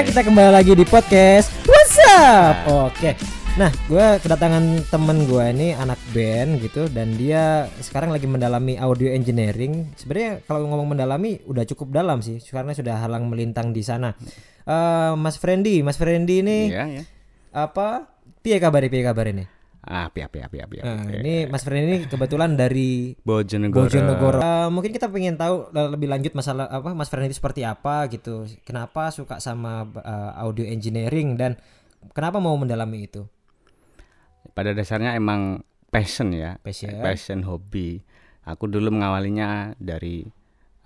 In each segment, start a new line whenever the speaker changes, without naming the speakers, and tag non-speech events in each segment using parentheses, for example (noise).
Nah kita kembali lagi di podcast What's up? Oke Nah gue kedatangan temen gue ini anak band gitu Dan dia sekarang lagi mendalami audio engineering Sebenarnya kalau ngomong mendalami udah cukup dalam sih Karena sudah halang melintang di sana Eh, Mas Friendly, Mas Friendly ini
Iya, ya.
apa? Piye kabar piye kabar ini?
Ah, api api api api. api.
Nah, ini Mas Friendly ini kebetulan dari
Bojonegoro.
Bojonegoro. Eh, mungkin kita pengen tahu le- lebih lanjut masalah apa Mas Fernandi seperti apa gitu. Kenapa suka sama eh, audio engineering dan kenapa mau mendalami itu?
Pada dasarnya emang passion ya.
Passion.
Passion hobi. Aku dulu mengawalinya dari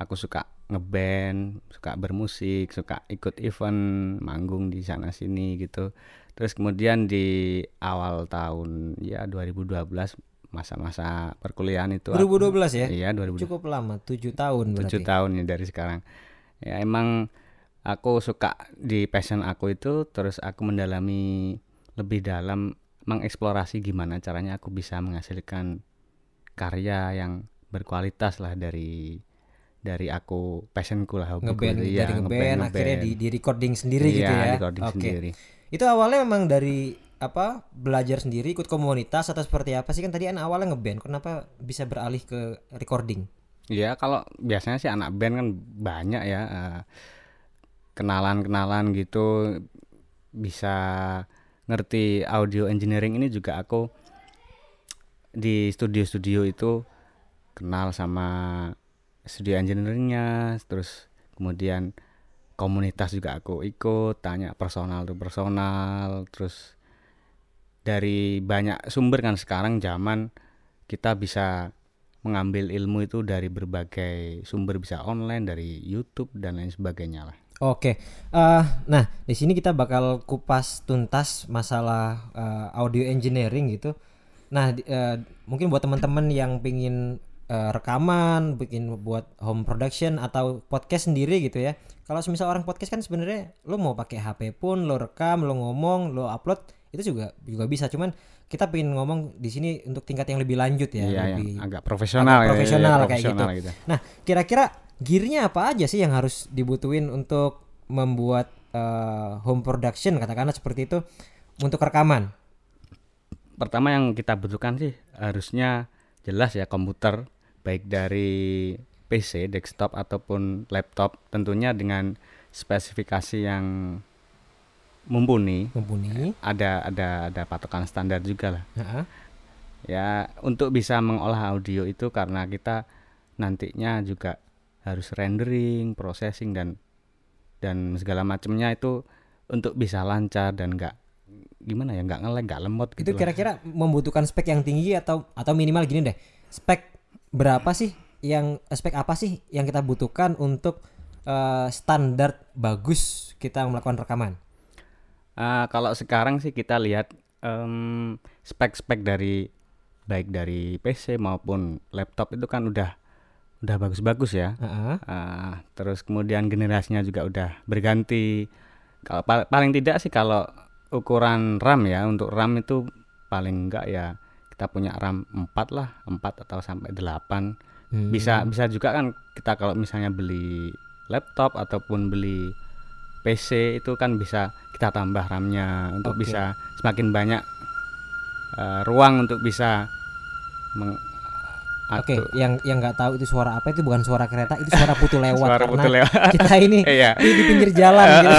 aku suka ngeband, suka bermusik, suka ikut event, manggung di sana sini gitu. Terus kemudian di awal tahun ya 2012 masa-masa perkuliahan itu aku-
2012 ya?
Iya, 2012.
Cukup lama, 7 tahun
tujuh
berarti.
tahun ya dari sekarang ya emang aku suka di passion aku itu terus aku mendalami lebih dalam mengeksplorasi gimana caranya aku bisa menghasilkan karya yang berkualitas lah dari dari aku passionku lah hobiku
Ngeband.
Iya,
dari ngeband akhirnya di, di recording sendiri
Iya,
gitu ya.
recording
Oke.
sendiri.
Itu awalnya memang dari apa belajar sendiri ikut komunitas atau seperti apa sih? Kan tadi kan awalnya ngeband kenapa bisa beralih ke recording?
Iya, kalau biasanya sih anak band kan banyak ya eh, kenalan-kenalan gitu. Bisa ngerti audio engineering ini juga aku di studio-studio itu kenal sama studio engineeringnya terus kemudian komunitas juga aku ikut tanya personal tuh personal terus dari banyak sumber kan sekarang zaman kita bisa mengambil ilmu itu dari berbagai sumber bisa online dari YouTube dan lain sebagainya lah.
Oke, eh, nah di sini kita bakal kupas tuntas masalah eh, audio engineering gitu. Nah, eh, mungkin buat teman-teman yang pingin eh, rekaman, bikin buat home production atau podcast sendiri gitu ya. Kalau misal orang podcast kan sebenarnya lo mau pakai HP pun, lo rekam, lo ngomong, lo upload itu juga juga bisa. Cuman kita pengen ngomong di sini untuk tingkat yang lebih lanjut ya,
Iya, yang
lebih
agak profesional,
agak
ya,
profesional
ya,
kayak
profesional
gitu. Nah, kira-kira gearnya apa aja sih yang harus dibutuhin untuk membuat eh, home production katakanlah seperti itu untuk rekaman?
Pertama yang kita butuhkan sih harusnya jelas ya komputer baik dari PC, desktop ataupun laptop tentunya dengan spesifikasi yang mumpuni.
Mumpuni.
Ada ada ada patokan standar juga lah.
Heeh.
Ya, untuk bisa mengolah audio itu karena kita nantinya juga harus rendering, processing dan dan segala macamnya itu untuk bisa lancar dan enggak gimana ya nggak ngelag nggak lemot
Itu
gitu lah.
kira-kira membutuhkan spek yang tinggi atau atau minimal gini deh. Spek berapa sih yang spek apa sih yang kita butuhkan untuk eh, standar bagus kita melakukan rekaman?
Ah, kalau sekarang sih kita lihat em, spek-spek dari baik dari PC maupun laptop itu kan udah udah bagus-bagus ya.
Heeh.
Ah, terus kemudian generasinya juga udah berganti. Kalau pal- paling tidak sih kalau ukuran RAM ya untuk RAM itu paling enggak ya kita punya RAM 4 lah, 4 atau sampai 8.
Hmm.
Bisa bisa juga kan kita kalau misalnya beli laptop ataupun beli PC itu kan bisa kita tambah RAM-nya untuk
Oke.
bisa semakin banyak eh, ruang untuk bisa meng
Oke,
atur-
yang yang nggak tahu itu suara apa itu bukan suara kereta, itu suara putu (laughs) lewat
Suara
karena
putu lewat. (laughs)
kita ini (laughs)
Iya.
di, di pinggir jalan gitu.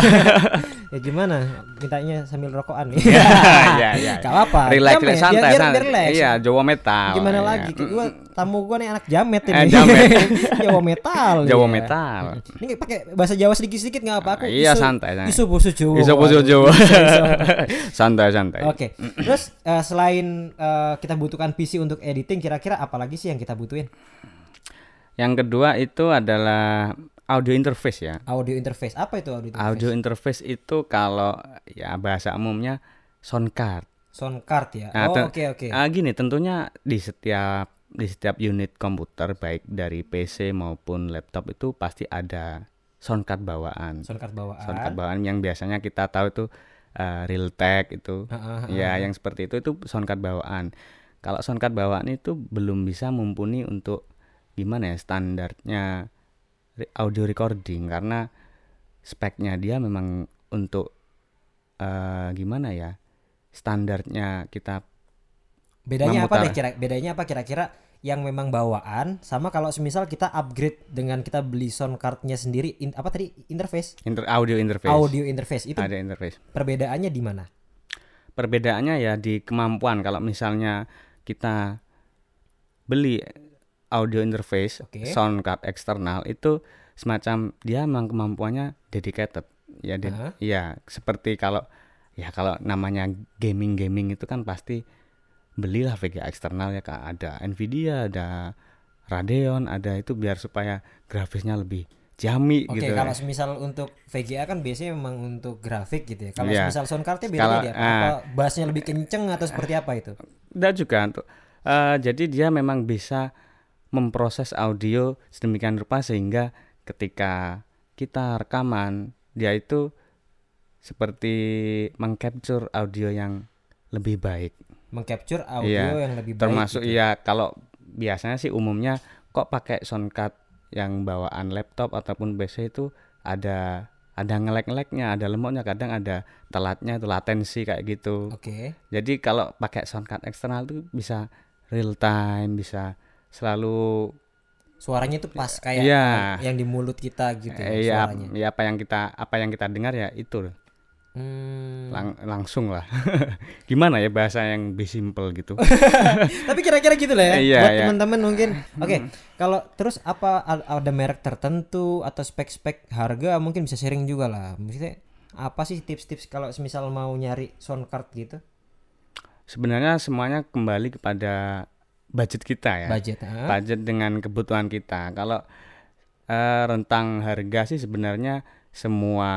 ya gimana? Mintanya sambil rokokan nih.
Iya, iya.
Gak apa-apa.
Relax, relax, santai, santai. Iya, Jawa metal.
Gimana
Iya.
lagi? Gua tamu gua nih anak jamet ini.
Eh, jamet. (laughs)
Jawa metal.
Jawa
dia.
metal.
Ini pakai bahasa Jawa sedikit-sedikit nggak apa aku.
Iya, santai, santai.
Isu bosu Jawa.
Iso boso
Waduh,
Jawa. (laughs) santai, santai.
Oke. Terus eh, selain eh, kita butuhkan PC untuk editing, kira-kira apa lagi sih yang kita butuhin?
Yang kedua itu adalah audio interface ya.
Audio interface. Apa itu audio interface?
Audio interface itu kalau ya bahasa umumnya sound card.
Sound card ya.
Nah,
oh, oke oke.
Ah, gini, tentunya di setiap di setiap unit komputer baik dari PC maupun laptop itu pasti ada sound card bawaan.
Sound card bawaan.
Sound card bawaan yang biasanya kita tahu itu eh, Realtek itu.
Heeh,
Ya, yang seperti itu itu sound card bawaan. Kalau sound card bawaan itu belum bisa mumpuni untuk gimana ya standarnya audio recording karena speknya dia memang untuk eh, gimana ya standarnya kita
Bedanya apa
Memutar.
deh kira bedanya apa kira-kira yang memang bawaan sama kalau semisal kita upgrade dengan kita beli sound cardnya sendiri in- apa tadi interface
inter audio interface
audio interface itu
ada interface
perbedaannya di mana?
perbedaannya ya di kemampuan kalau misalnya kita beli audio interface
Oke.
sound card eksternal itu semacam dia memang kemampuannya dedicated ya de-
Aha.
ya seperti kalau ya kalau namanya gaming gaming itu kan pasti belilah VGA eksternal ya kak ada Nvidia ada Radeon ada itu biar supaya grafisnya lebih jami
Oke,
gitu
kalau semisal untuk VGA kan biasanya memang untuk grafik gitu ya. Kalau
Iya.
semisal sound cardnya beda
Kalau-
dia apa?
ah.
apa bassnya lebih kenceng atau seperti apa itu?
Enggak juga untuk eh, jadi dia memang bisa memproses audio sedemikian rupa sehingga ketika kita rekaman dia itu seperti mengcapture audio yang lebih baik.
Mengcapture audio
Iya,
yang lebih baik.
Termasuk
gitu.
ya kalau biasanya sih umumnya kok pakai sound card yang bawaan laptop ataupun PC itu ada ada ngelek-ngeleknya, ada lemotnya, kadang ada telatnya itu latensi kayak gitu.
Oke.
Jadi kalau pakai sound card eksternal itu bisa real time, bisa selalu
Suaranya itu pas kayak
Iya.
yang di mulut kita gitu ya,
eh, ya,
suaranya.
ya apa yang kita apa yang kita dengar ya itu
Hmm.
lang- langsung lah. (laughs) Gimana ya bahasa yang lebih simple gitu. (laughs)
Tapi kira-kira gitu lah ya.
Iya,
buat
iya.
teman-teman mungkin. Oke, kalau terus apa ada merek tertentu atau spek-spek harga mungkin bisa sharing juga lah. Maksudnya apa sih tips-tips kalau semisal mau nyari sound card gitu?
Sebenarnya semuanya kembali kepada budget kita ya.
Budget, ah.
budget dengan kebutuhan kita. Kalau eh, rentang harga sih sebenarnya semua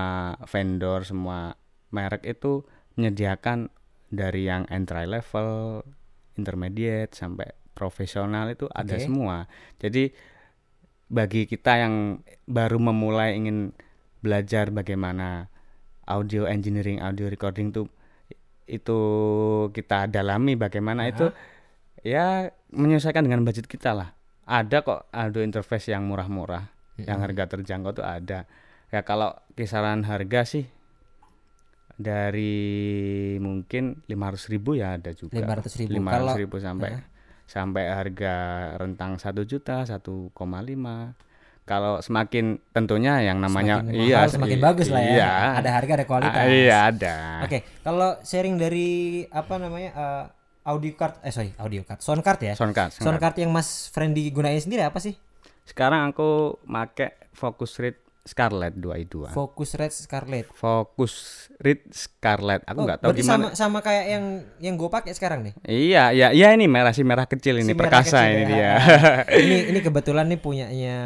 vendor, semua merek itu menyediakan dari yang entry level, intermediate sampai profesional itu ada
Oke.
semua. Jadi bagi kita yang baru memulai ingin belajar bagaimana audio engineering, audio recording itu itu kita dalami bagaimana itu ya menyesuaikan dengan budget kita lah. Ada kok audio interface yang murah-murah, yang harga terjangkau tuh ada. Ya kalau kisaran harga sih dari mungkin 500.000 ribu ya ada juga.
500.000.
500.000
Kalau-
ribu sampai sampai harga rentang 1 juta, 1,5. Kalau semakin tentunya yang namanya
Semakin
iya
mahal, semakin
i-
bagus lah ya.
Iya.
Ada harga ada kualitas.
Ah, iya ada.
Oke, kalau sharing dari apa namanya eh, audio card eh sorry audio card sound card ya.
Sound card, sound
Sound card yang Mas Friendly gunain sendiri apa sih?
Sekarang aku make Focusrite Scarlett 2i2.
Focusrite Scarlett.
Focusrite Scarlett. Aku
Oh,
nggak tahu
berarti
gimana.
sama sama kayak yang yang gue pakai sekarang nih.
Iya, iya, iya ini merah si merah kecil ini
Si
perkasa
kecil
ini
ya.
dia. (laughs)
ini ini kebetulan nih punyanya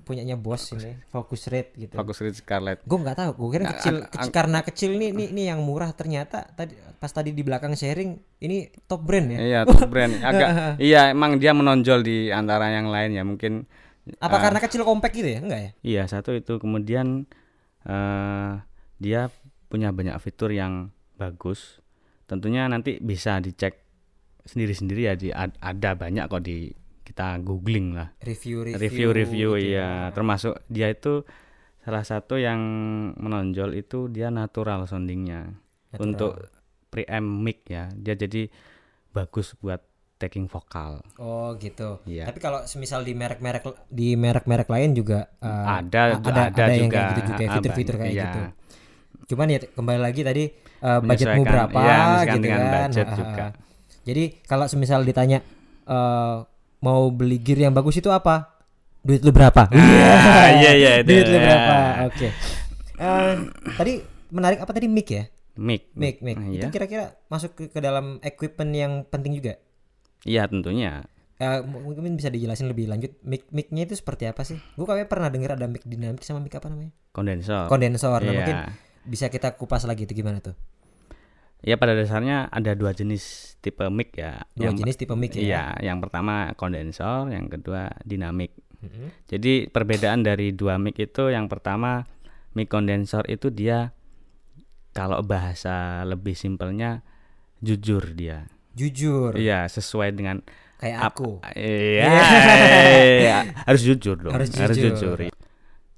punyanya bos ini Focusrite gitu.
Focusrite Scarlett.
Gue nggak tahu, gue kira
Nah,
kecil, kecil karena kecil nih nih nih yang murah ternyata tadi pas tadi di belakang sharing ini top brand ya.
Iya, (laughs) top brand. Agak iya emang dia menonjol di antara yang lain ya. Mungkin
Apa karena kecil compact gitu ya? Enggak ya?
Iya satu itu kemudian eh dia punya banyak fitur yang bagus. Tentunya nanti bisa dicek sendiri-sendiri ya di ad- ada banyak kok di kita googling lah
Review-review.
review-review
gitu
iya termasuk dia itu salah satu yang menonjol itu dia natural soundingnya
Natural.
untuk preamp mic ya dia jadi bagus buat taking vokal
Oh gitu.
Iya.
Tapi kalau semisal di merek-merek di merek-merek lain juga eh,
ada
a-
ada,
yang
juga
kayak gitu juga
ah,
fitur-fitur
banyak,
kayak
iya.
gitu. Cuman ya kembali lagi tadi eh, budgetmu berapa
iya, menyesuaikan
gitu
dengan
kan.
budget
Ah, ah,
juga.
ah. Jadi kalau semisal ditanya eh, mau beli gear yang bagus itu apa? Duit lu berapa?
Ah, (laughs) iya, iya, itu.
Duit lu berapa?
Ya.
Oke. Tadi menarik apa tadi mic ya?
mic
Mic, mic.
Ah,
Itu
iya.
kira-kira masuk ke, ke dalam equipment yang penting juga.
Iya tentunya
m- mungkin bisa dijelasin lebih lanjut mic micnya itu seperti apa sih? Gue kayaknya pernah dengar ada mic dinamik sama mic apa namanya?
kondensor
Kondensor. Nah,
Iya.
mungkin bisa kita kupas lagi itu gimana tuh?
Ya pada dasarnya ada dua jenis tipe mic ya.
Dua
Yang
jenis tipe mic ya.
Iya, yang pertama kondensor, yang kedua dinamik.
Mm-mm.
Jadi perbedaan dari dua mic itu yang pertama mic kondensor itu dia kalau bahasa lebih simpelnya jujur dia.
Jujur.
Iya, sesuai dengan
Kayak
ap-
aku.
Iya, iya, harus jujur dong.
Harus
Harus
jujur.
jujur.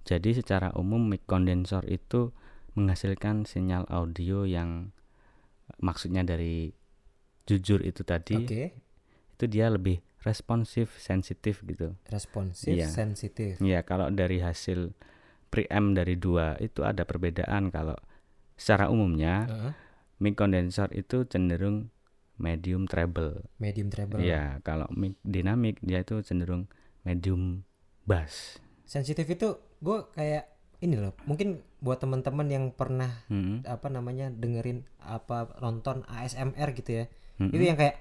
Jadi secara umum mic kondensor itu menghasilkan sinyal audio yang maksudnya dari jujur itu tadi
Oke.
itu dia lebih responsif sensitif gitu
Responsif,
Iya.
sensitif.
ya kalau dari hasil preamp dari dua itu ada perbedaan kalau secara umumnya
Heeh.
mic condenser itu cenderung medium treble
Medium treble.
ya kalau mic dinamik dia itu cenderung medium bass
Sensitif itu gue kayak ini loh. Mungkin buat teman-teman yang pernah
Mm-mm.
apa namanya dengerin apa nonton ASMR gitu ya.
Mm-mm.
Itu yang kayak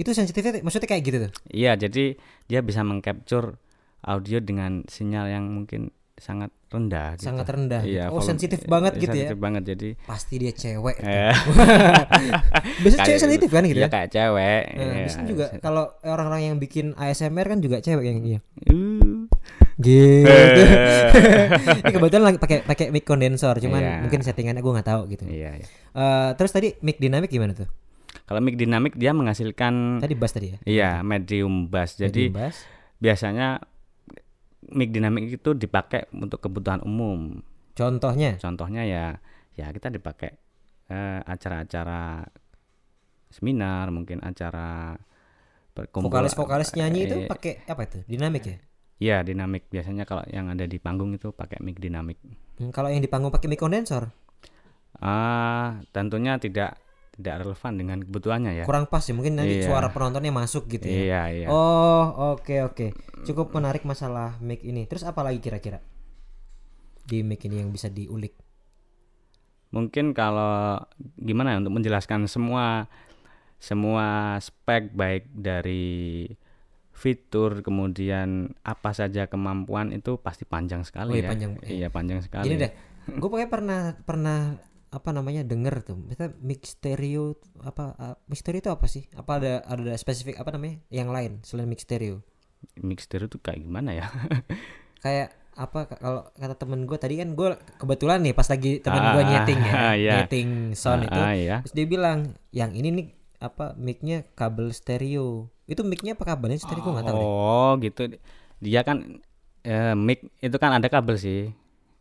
itu sensitifnya maksudnya kayak gitu tuh.
Iya, jadi dia bisa mengcapture audio dengan sinyal yang mungkin sangat rendah. gitu.
Sangat rendah. gitu.
Iya,
oh, sensitif banget
eh,
gitu ya.
banget jadi.
Pasti dia cewek.
Eh, (laughs)
Biasanya cewek sensitif kan gitu
iya,
ya.
kayak cewek.
Nah,
iya.
biasanya juga kalau orang-orang yang bikin ASMR kan juga cewek yang iya.
Uh.
Gitu.
Eh. (laughs)
Ini kebetulan lagi pakai pakai mic condenser, cuman
Iya.
mungkin settingannya gue nggak tahu gitu.
Iya, iya.
Eh, terus tadi mic dynamic gimana tuh?
Kalau mic dinamik dia menghasilkan
Tadi bass tadi ya.
iya medium bass. Jadi
Medium bass.
biasanya mic dinamik itu dipakai untuk kebutuhan umum.
Contohnya
Contohnya ya ya kita dipakai eh, acara-acara seminar, mungkin acara perkumpulan-
vokalis-vokalis nyanyi itu
Eh,
pakai apa itu? Dinamik ya?
Iya dinamik biasanya kalau yang ada di panggung itu pakai mic dinamik.
Hmm, kalau yang di panggung pakai mic condenser
Ah tentunya tidak tidak relevan dengan kebutuhannya ya.
kurang pas ya mungkin nanti
Iya.
suara penontonnya masuk gitu ya.
Iya iya.
Oh, oke oke. Cukup menarik masalah mic ini. Terus apa lagi kira-kira? Di mic ini yang bisa diulik.
Mungkin kalau gimana ya untuk menjelaskan semua semua spek baik dari fitur kemudian apa saja kemampuan itu pasti panjang sekali
Oh, iya,
ya.
panjang.
Iya panjang sekali.
Gini deh. Gue pokoknya pernah pernah apa namanya denger tuh. Misalnya mic stereo apa uh, mic stereo itu apa sih? Apa ada ada spesifik apa namanya? Yang lain selain mic stereo?
Mix stereo itu kayak gimana ya? (laughs)
kayak apa kalau kata temen gue tadi kan gue kebetulan nih pas lagi temen
Ah,
gue nyeting ya
ah, iya.
nyeting sound itu
Ah, iya.
terus dia bilang yang ini nih apa micnya kabel stereo itu micnya apa kabelnya stereo gue nggak tahu deh
Oh gitu. Dia kan eh, mic itu kan ada kabel sih.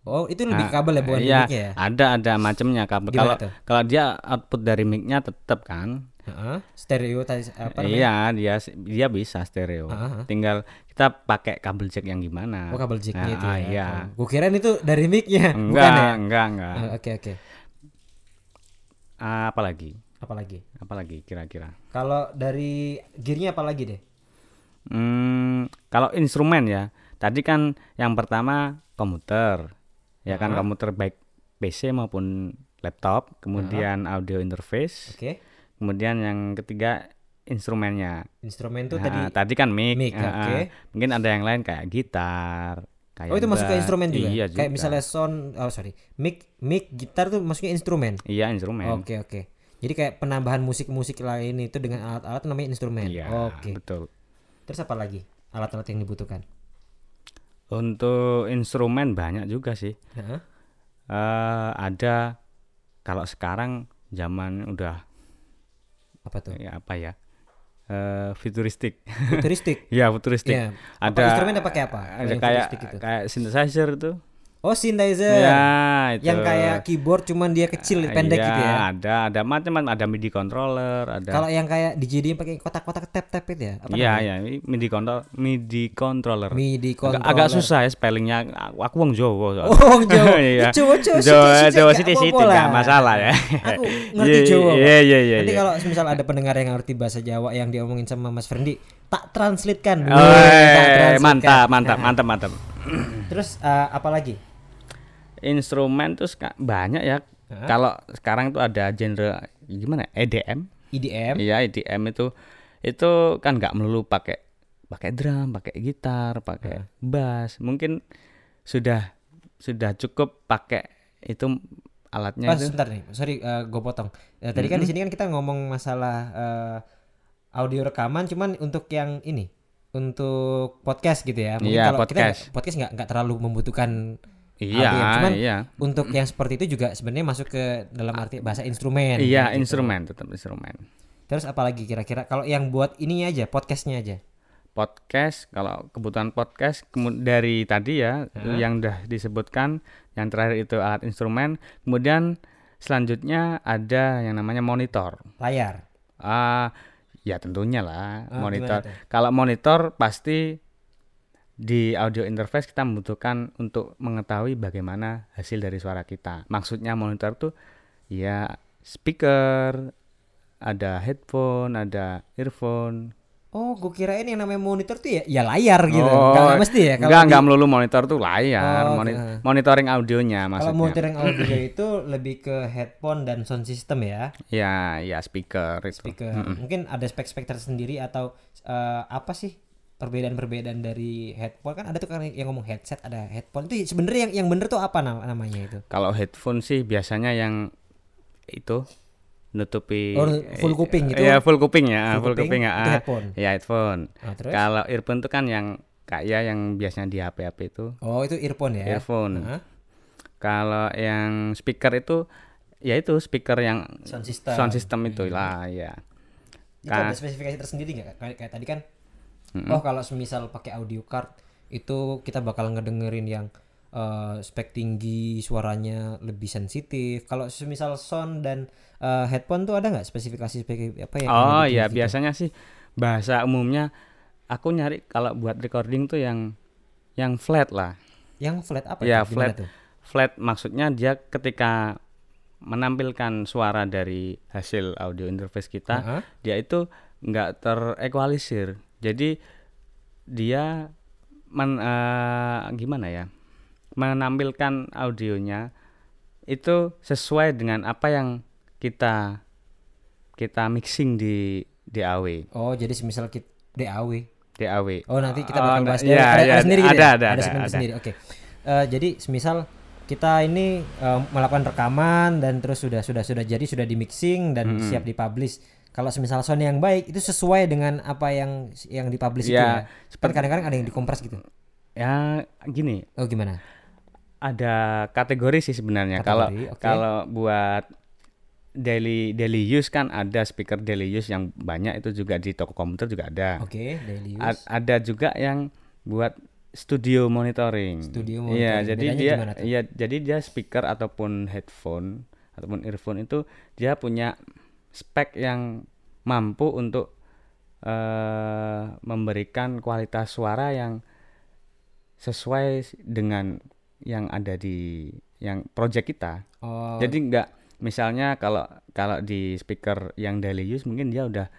Oh itu lebih ke
Ah,
kabel ya bukan
iya,
micnya ya
Ada ada macamnya kabel.
Gimana
Kalau
tuh?
kalau dia output dari micnya tetap kan.
Heeh, stereo tadi apa namanya
Iya, dia dia bisa stereo.
Ah, ah.
Tinggal kita pakai kabel jack yang gimana.
oh kabel jacknya
Ah,
itu
ah,
ya
Iya.
gue kirain itu dari micnya (laughs)
Enggak,
bukan ya
enggak, enggak.
Ah, oke oke
Ah, Apalagi?
apalagi
Apalagi kira-kira?
kalau dari gearnya apalagi deh
Hmm, kalau instrumen ya. Tadi kan yang pertama komuter. Ya kan
Ah.
komuter baik PC maupun laptop, kemudian audio interface,
oke
kemudian yang ketiga instrumennya.
instrumen tuh
Nah,
tadi
tadi kan mic.
mic,
ah.
oke.
Mungkin ada yang lain kayak gitar, kayak
Oh itu masuk ke instrumen juga.
Iya
Kayak
juga.
misalnya sound, oh sorry, mic, mic, gitar tuh masuknya instrumen.
Iya instrumen.
Oke oke. Jadi kayak penambahan musik-musik lain itu dengan alat-alat namanya instrumen.
Iya,
Oke.
betul.
Terus apa lagi alat-alat yang dibutuhkan?
Untuk instrumen banyak juga sih.
Heeh.
Eh ada kalau sekarang zaman udah
Apa tuh?
ya apa ya? Eh futuristik.
Futuristik. (laughs)
ya futuristik.
Apa
Ada
instrumen apa kayak apa? Kalau
Ada kayak
itu?
kayak synthesizer tuh.
Oh synthesizer.
Ya, itu.
Yang kayak keyboard cuman dia kecil, pendek
Iya,
gitu ya.
Ada ada macam-macam, ada MIDI controller, ada
Kalau yang kayak dijadiin pakai kotak-kotak tap-tap itu ya?
Iya, ya, ini MIDI control MIDI controller.
MIDI
Agak,
controller.
agak susah ya spellingnya. Aku, wong Jawa. soalnya.
Oh, wong Jawa. (laughs)
Iya.
Jawa, Jawa,
Jawa,
sithik-sithik,
Jawa
nggak
sithik-sithik,
apa-apa
nggak
lah.
masalah ya.
Aku ngerti (laughs)
Iya,
Jawa.
Iya, iya, iya.
Nanti
iya.
kalau misal ada pendengar yang ngerti bahasa Jawa yang diomongin sama Mas Frendi, tak.
Oh,
tak
eh,
translatekan.
mantap, mantap, (laughs) mantap, mantap.
Terus eh, apa lagi?
Instrumen tuh seka- banyak ya.
Hah?
Kalau sekarang tuh ada genre gimana? EDM.
IDM.
Iya, EDM itu itu kan nggak melulu pakai pakai drum, pakai gitar, pakai bass. Mungkin sudah sudah cukup pakai itu alatnya
Oh,
itu.
sebentar nih. Sorry gue potong. Eh, tadi kan di sini kan kita ngomong masalah eh, audio rekaman cuman untuk yang ini untuk podcast gitu ya.
Iya,
kalau kita
podcast.
nggak- podcast nggak nggak terlalu membutuhkan
Iya.
Cuman
iya.
untuk yang seperti itu juga sebenarnya masuk ke dalam arti bahasa instrumen.
Iya,
gitu.
instrumen tetap instrumen.
Terus apa lagi kira-kira kalau yang buat ininya aja, podcastnya aja.
podcast kalau kebutuhan podcast dari tadi ya
Hah?
yang udah disebutkan yang terakhir itu alat instrumen kemudian selanjutnya ada yang namanya monitor
Layar.
ah ya tentunya lah
Ah,
monitor kalau monitor pasti di audio interface kita membutuhkan untuk mengetahui bagaimana hasil dari suara kita maksudnya monitor tuh ya speaker ada headphone ada earphone
Oh, gue kirain yang namanya monitor tuh ya, ya layar gitu.
Oh,
nggak mesti ya. Kalau
enggak
di-
enggak melulu monitor tuh layar
Oh,
moni-
oke.
monitoring audionya
Kalau
maksudnya
monitoring audio itu lebih ke headphone dan sound system ya,
ya ya speaker itu
speaker. Mungkin ada spek-spek tersendiri atau eh, apa sih perbedaan-perbedaan dari headphone kan ada tuh kan yang ngomong headset, ada headphone itu sebenarnya yang yang bener tuh apa nam- namanya itu?
kalau headphone sih biasanya yang itu nutupi
Oh, full kuping gitu?
ya full kuping ya
Full
full,
kuping,
kuping, ya ah.
headphone?
ya headphone
Nah, terus?
kalau earphone tuh kan yang kayak yang biasanya di HP HP itu
Oh, itu earphone ya.
earphone
Hah?
kalau yang speaker itu ya itu speaker yang
Sound system.
sound system itu lah ya
Itu ada spesifikasi tersendiri nggak? Kayak, kayak tadi kan, oh kalau semisal pakai audio card itu kita bakal ngedengerin yang eh, spek tinggi, suaranya lebih sensitif. Kalau semisal sound dan eh, headphone tuh ada nggak spesifikasi spek apa yang
Oh ya
tinggi gitu?
biasanya sih bahasa umumnya aku nyari kalau buat recording tuh yang yang flat lah.
Yang flat apa?
Ya,
itu?
Flat.
tuh?
Flat maksudnya dia ketika menampilkan suara dari hasil audio interface kita,
Heeh.
dia itu nggak terequalisir. Jadi dia men, eh, gimana ya? Menampilkan audionya itu sesuai dengan apa yang kita kita mixing di DAW.
Oh jadi semisal kita DAW.
DAW.
Oh nanti kita
Oh,
bakal
nah,
bahas
iya,
ada, ada sendiri gitu
ada,
ya?
ada, ada,
segmen
ada.
sendiri. Oke. Eh, jadi semisal kita ini eh, melakukan rekaman dan terus sudah sudah sudah jadi sudah di mixing dan siap dipublish. Kalau semisal sound yang baik itu sesuai dengan apa yang yang dipublish itu
Ya,
ya. Kan kadang-kadang ada yang dikompres gitu.
Ya gini,
Oh gimana?
ada kategori sih sebenarnya. Kalau kalau buat daily daily use kan ada speaker daily use yang banyak itu juga di toko komputer juga ada.
Oke, daily use.
A- ada juga yang buat studio monitoring.
Studio
Iya,
monitoring.
jadi
Bedanya
dia iya jadi dia speaker ataupun headphone ataupun earphone itu dia punya spek yang mampu untuk eh memberikan kualitas suara yang sesuai dengan yang ada di yang project kita.
Oh,
Jadi enggak misalnya kalau kalau di speaker yang daily use mungkin dia udah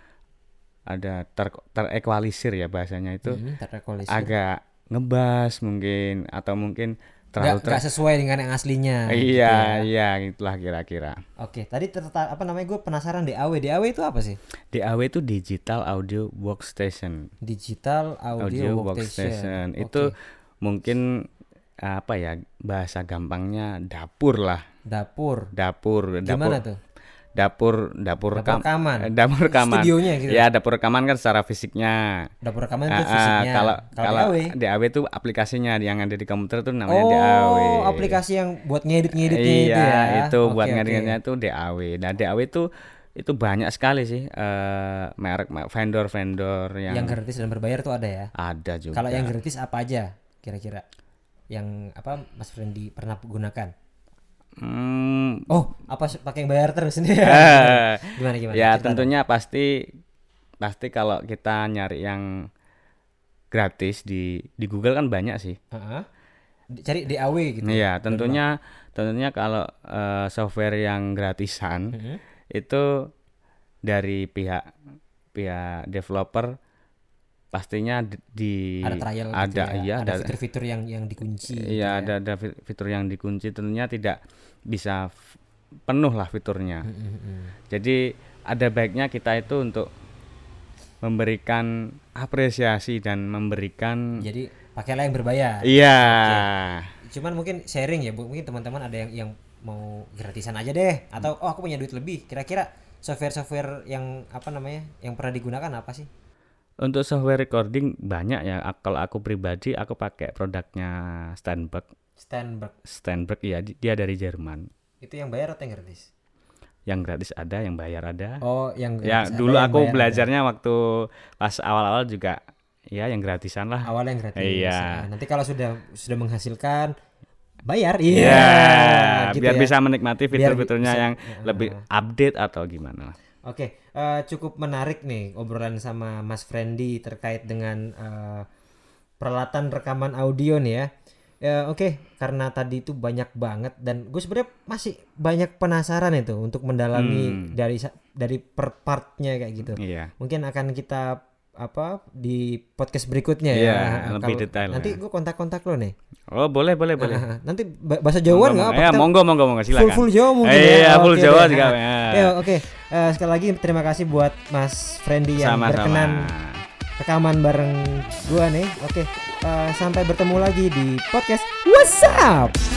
ada ter terequalisir ya bahasanya itu.
Hmm,
agak ngebas mungkin atau mungkin Terlalu ter-
nggak sesuai dengan yang aslinya. gitu
iya
ya.
iya itulah kira-kira
Oke, tadi terta- apa namanya gue penasaran DAW. DAW itu apa sih?
DAW itu digital audio workstation
Digital Audio,
audio
Workstation.
workstation itu mungkin apa ya bahasa gampangnya dapur lah
Dapur.
dapur dapur
Gimana tuh?
Dapur dapur,
Dapur
rekam-
rekaman.
eh, dapur rekaman
Studionya gitu.
ya dapur rekaman kan secara fisiknya
Dapur rekaman
Ah,
itu
ah,
fisiknya.
kalau kalau
DAW.
DAW itu aplikasinya yang ada di komputer tuh namanya
Oh,
DAW
aplikasi yang buat ngedit-ngeditnya
iya,
itu ya.
itu
Oke,
buat
oke.
ngeditnya itu DAW. Nah, DAW itu itu banyak sekali sih eh merek vendor-vendor yang,
Yang gratis dan berbayar tuh ada ya.
ada juga.
Kalau yang gratis apa aja kira-kira? Yang apa Mas Friendly pernah gunakan?
Hmm,
Oh, apa pakai yang bayar terus nih?
eh, (laughs)
gimana gimana?
ya
Cerita
tentunya pasti pasti kalau kita nyari yang gratis di di Google kan banyak sih.
dong. Di- Cari DAW gitu.
Iya, tentunya tentunya kalau eh, software yang gratisan
Mhm.
itu dari pihak pihak developer pastinya di, di-
Ada trial gitu
ada
ya.
iya
ada
ada
fitur-fitur yang yang dikunci. gitu
iya
ya.
ada ada fi- fitur yang dikunci tentunya tidak bisa penuh lah fiturnya
Mm, mm, mm.
jadi ada baiknya kita itu untuk memberikan apresiasi dan memberikan
Jadi pakailah yang berbayar.
iya
Cuman mungkin sharing ya, Bu. Mungkin teman-teman ada yang yang mau gratisan aja deh atau oh aku punya duit lebih. Kira-kira software-software yang apa namanya? Yang pernah digunakan apa sih?
Untuk software recording banyak ya kalau aku pribadi aku pakai produknya Steinberg
Steinberg.
Steinberg ya di- dia dari Jerman
Itu yang bayar atau yang gratis?
yang gratis ada yang bayar ada
Oh, yang
ya
gratis ada,
dulu
yang
aku
bayar ada.
belajarnya waktu pas awal-awal juga ya yang gratisan lah.
awalnya yang gratis.
Iya.
Nah, nanti kalau sudah sudah menghasilkan bayar.
Iya,
Iya. gitu
biar
ya.
bisa menikmati fitur-fiturnya yang lebih update atau gimana.
Oke, eh, cukup menarik nih obrolan sama Mas Friendly terkait dengan eh, peralatan rekaman audio nih ya. Ya, Oke, karena tadi itu banyak banget dan gue sebenarnya masih banyak penasaran itu untuk mendalami
Hmm.
dari dari per partnya kayak gitu.
Iya.
Mungkin akan kita apa di podcast berikutnya
Iya,
ya.
lebih
Kalau-
detail
Nanti
ya.
gue kontak-kontak lo nih.
Oh, boleh, boleh, boleh.
Ah, (laughs) nanti ba- bahasa Jawa nggak apa?
Ya,
Kita
monggo, monggo, monggo,
full
silakan.
full Jawa mungkin
Iya,
ya.
full
Oke
Jawa
deh.
juga. Ya.
Ya, oke. Eh, sekali lagi terima kasih buat Mas Friendly yang
Sama-sama.
berkenan rekaman bareng gua nih. Oke. eh, sampai bertemu lagi di podcast What's up?